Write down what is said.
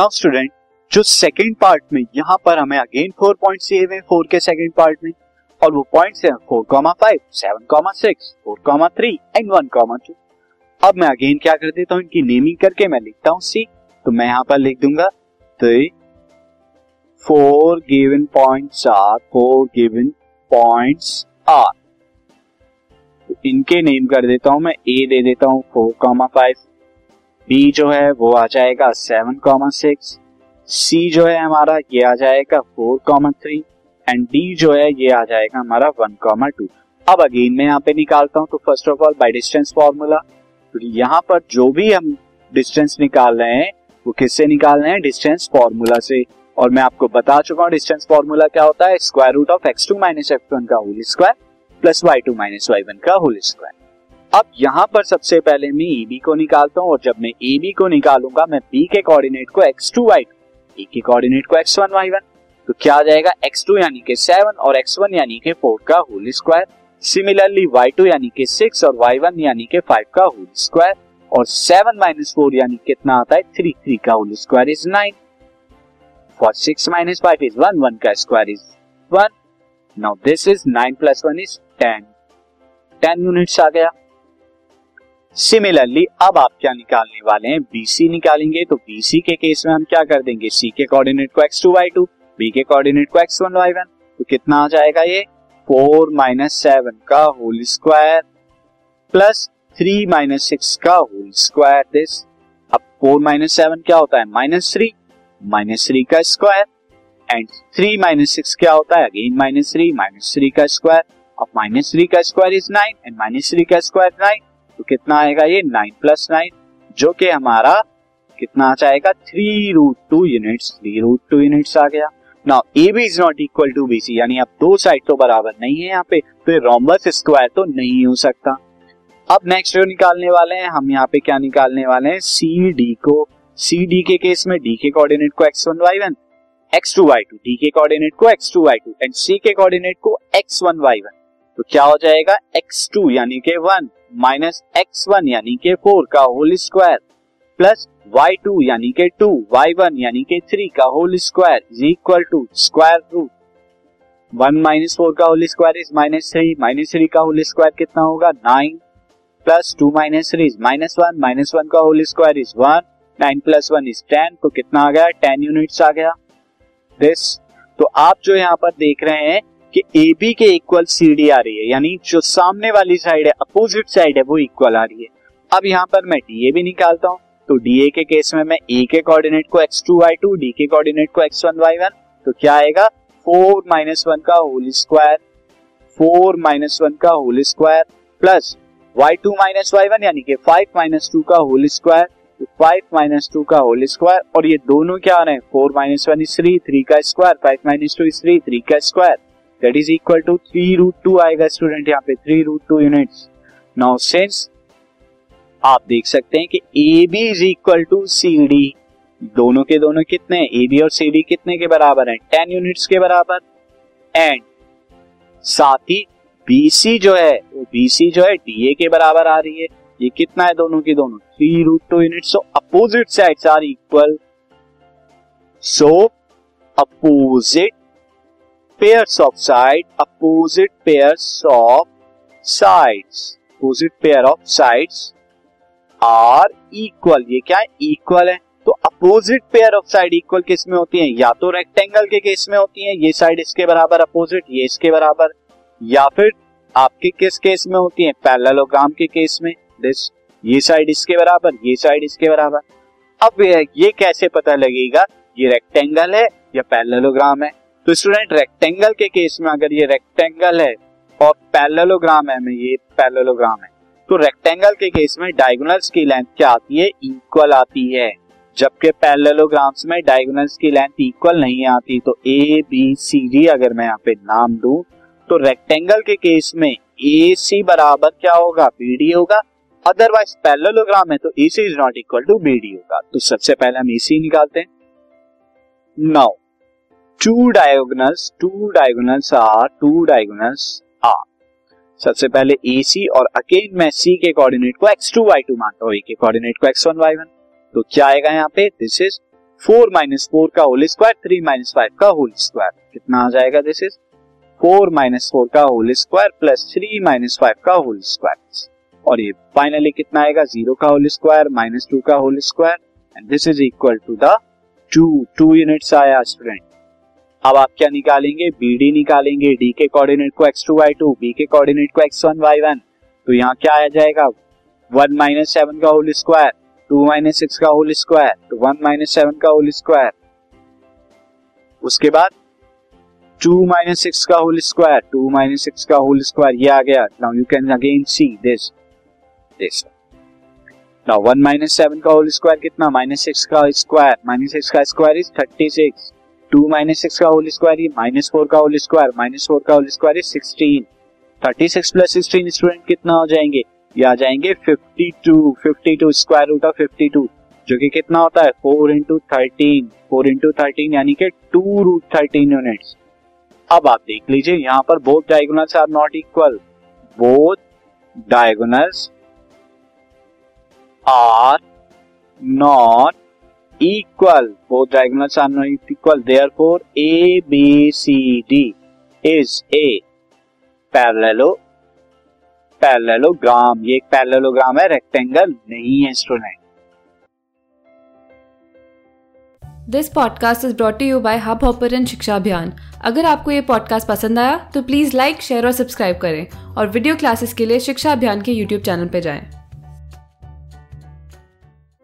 Now student जो second part में, यहाँ पर हमें अगेन फोर पॉइंट दिए हुए फोर के सेकंड पार्ट में। और वो पॉइंट्स हैं four comma five seven comma six four comma three and one comma two अब मैं अगेन क्या कर देता हूँ, इनकी नेमिंग करके मैं लिखता हूँ सी तो मैं यहाँ पर लिख दूँगा three four given points are four given points are इनके नेम कर देता हूँ मैं ए दे देता हूँ फोर कॉमा फाइव बी जो है वो आ जाएगा सेवन कॉमन सिक्स सी जो है हमारा ये आ जाएगा four comma three and D जो है ये आ जाएगा हमारा वन कॉमा टू अब अगेन मैं यहाँ पे निकालता हूँ तो first of all by distance formula तो यहाँ पर जो भी हम डिस्टेंस निकाल रहे हैं, वो किससे निकाल रहे हैं? डिस्टेंस फॉर्मूला से. और मैं आपको बता चुका हूँ डिस्टेंस फॉर्मूला क्या होता है? Square root of X two minus X one का whole square plus Y two minus Y one का होल स्क्वायर अब यहाँ पर सबसे पहले मैं ए बी को निकालता हूँ और जब मैं ए बी को निकालूँगा, मैं बी के कोऑर्डिनेट को X two Y two A के कोऑर्डिनेट को एक्स वन वाई वन तो क्या आ जाएगा? एक्स टू यानी के सेवन और एक्स वन यानी के फोर का whole square similarly Y two यानी के सिक्स और वाई वन यानी के फाइव का होल स्क्वायर और सेवन माइनस फोर यानी कितना आता है? थ्री थ्री का whole square is nine for six minus five is one one का square is one now this is nine plus one is ten ten units आ गया। Similarly अब आप क्या निकालने वाले हैं? बीसी निकालेंगे तो बीसी के केस में हम क्या कर देंगे? सी के कोऑर्डिनेट को X two Y two B के कोऑर्डिनेट को एक्स वन वाई वन तो कितना आ जाएगा ये? फोर माइनस सेवन का whole square plus three minus six का होल स्क्वायर दिस अब फोर माइनस सेवन क्या होता है? माइनस थ्री माइनस थ्री का square and three minus six क्या होता है? Again minus three minus three का स्क्वायर अब माइनस थ्री का square is nine and minus three का स्क्वायर नाइन तो कितना आएगा ये नाइन प्लस नाइन, जो कि हमारा कितना आ जाएगा? Three root two units, three root two units आ गया। Now A B is not equal to B C यानी अब दो साइड तो बराबर नहीं है यहाँ पे तो रोमबस स्क्वायर तो नहीं हो सकता। अब नेक्स्ट जो निकालने वाले हैं, हम यहाँ पे क्या निकालने वाले हैं? सी डी को सी डी के केस में डी के कोऑर्डिनेट को X one Y one X two Y two D के कोऑर्डिनेट को X two Y two and C के कोऑर्डिनेट को एक्स वन वाई वन तो क्या हो जाएगा? एक्स टू यानी के वन माइनस एक्स वन यानी के फोर का whole square plus Y two यानी के टू वाई वन यानी के थ्री का whole square is equal to square root one minus four का whole square is minus three minus three का होल स्क्वायर कितना होगा? Nine plus two minus three is minus one minus one का whole square is one nine plus one is ten तो कितना आ गया? Ten units आ गया। दिस तो आप जो यहाँ पर देख रहे हैं कि ए बी के इक्वल सी डी आ रही है। यानी जो सामने वाली साइड है अपोजिट साइड है, वो इक्वल आ रही है। अब यहाँ पर मैं डी ए भी निकालता हूँ। तो डी ए के केस में मैं ए के कोऑर्डिनेट को X two Y two D के कोऑर्डिनेट को एक्स वन वाई वन तो क्या आएगा? फोर माइनस वन का whole square four minus one का whole square plus Y two minus Y one यानी कि फाइव माइनस टू का whole square five minus two का होल स्क्वायर और ये दोनों क्या आ रहे हैं? Four minus one is three three का square five minus two is three three का square that is equal to three root two आएगा स्टूडेंट यहाँ पे three root two units now since आप देख सकते हैं कि A B is equal to C D दोनों के दोनों कितने ए बी और सी डी कितने के बराबर हैं? टेन यूनिट्स के बराबर. एंड साथ ही बीसी जो है, वो बीसी जो है डी ए के बराबर आ रही है. ये कितना है दोनों के दोनों? Three root two unit so opposite sides are equal so opposite pairs of side opposite pairs of sides opposite pair of sides are equal ये क्या है इक्वल है? तो opposite pair of side equal किसमें होती है? या तो रेक्टेंगल के केस में होती है, ये साइड इसके बराबर अपोजिट ये इसके बराबर, या फिर आपके किस केस में होती है? पैरेललोग्राम के केस में दिस ये साइड इसके बराबर, ये साइड इसके बराबर। अब ये कैसे पता लगेगा? ये रेक्टेंगल है या पैरेललोग्राम है? तो स्टूडेंट रेक्टेंगल के केस में अगर ये रेक्टेंगल है, और पैरेललोग्राम है में ये पैरेललोग्राम है तो रेक्टेंगल के केस में डायगोनल्स की लेंथ क्या आती है? इक्वल आती है। जबकि पैरेललोग्राम्स में डायगोनल्स की लेंथ इक्वल नहीं आती तो ए बी सी डी अगर मैं यहाँ पे नाम दूँ तो रेक्टेंगल के केस में ए सी बराबर क्या होगा? बी डी होगा। अदरवाइज़ पैरेललोग्राम है तो A C is not equal to B D होगा। तो सबसे पहले हम ए सी निकालते हैं। Now two diagonals two diagonals are two diagonals are सबसे पहले ए सी और अगेन मैं सी के कोऑर्डिनेट को एक्स टू वाई टू मानता हूँ। ए के कोऑर्डिनेट को एक्स वन वाई वन तो क्या आएगा यहाँ पे? This is four minus four का whole square three minus five का होल स्क्वायर कितना आ जाएगा this is four minus four का whole square plus three minus five का होल स्क्वायर और ये फाइनली कितना आएगा? ज़ीरो का होल स्क्वायर माइनस टू का whole square and this is equal to the two two units आया स्टूडेंट अब आप क्या निकालेंगे? बी डी निकालेंगे डी के कोऑर्डिनेट को X two Y two B के कोऑर्डिनेट को एक्स वन वाई वन तो यहाँ क्या आ जाएगा? वन माइनस सेवन का whole square two minus six का होल स्क्वायर तो वन माइनस सेवन का होल स्क्वायर उसके बाद टू माइनस सिक्स का whole square two minus six का होल स्क्वायर ये आ गया। Now you can again see this this now one minus seven का होल स्क्वायर कितना? माइनस सिक्स का स्क्वायर माइनस सिक्स का square is thirty six two minus six का whole square ये माइनस फोर का होल स्क्वायर, माइनस फोर का whole square is sixteen. Thirty six plus sixteen student कितना हो जाएँगे? ये आ जाएँगे fifty two fifty two square root of fifty two जो कि कितना होता है? Four into thirteen four into thirteen यानी कि टू रूट थर्टीन यूनिट अब आप देख लीजिए, यहाँ पर both diagonals are not equal both diagonals are not equal both diagonals are not equal. Therefore, a, b, c, d is a parallelo parallelogram ये एक पैरेललोग्राम है रेक्टेंगल नहीं है student this podcast is brought you by Hubhopper Shiksha Abhiyan अगर आपको ये podcast पसंद आया तो प्लीज़ लाइक शेयर और सब्सक्राइब करें और वीडियो क्लासेस के लिए शिक्षा अभियान के यूट्यूब चैनल पर जाएँ।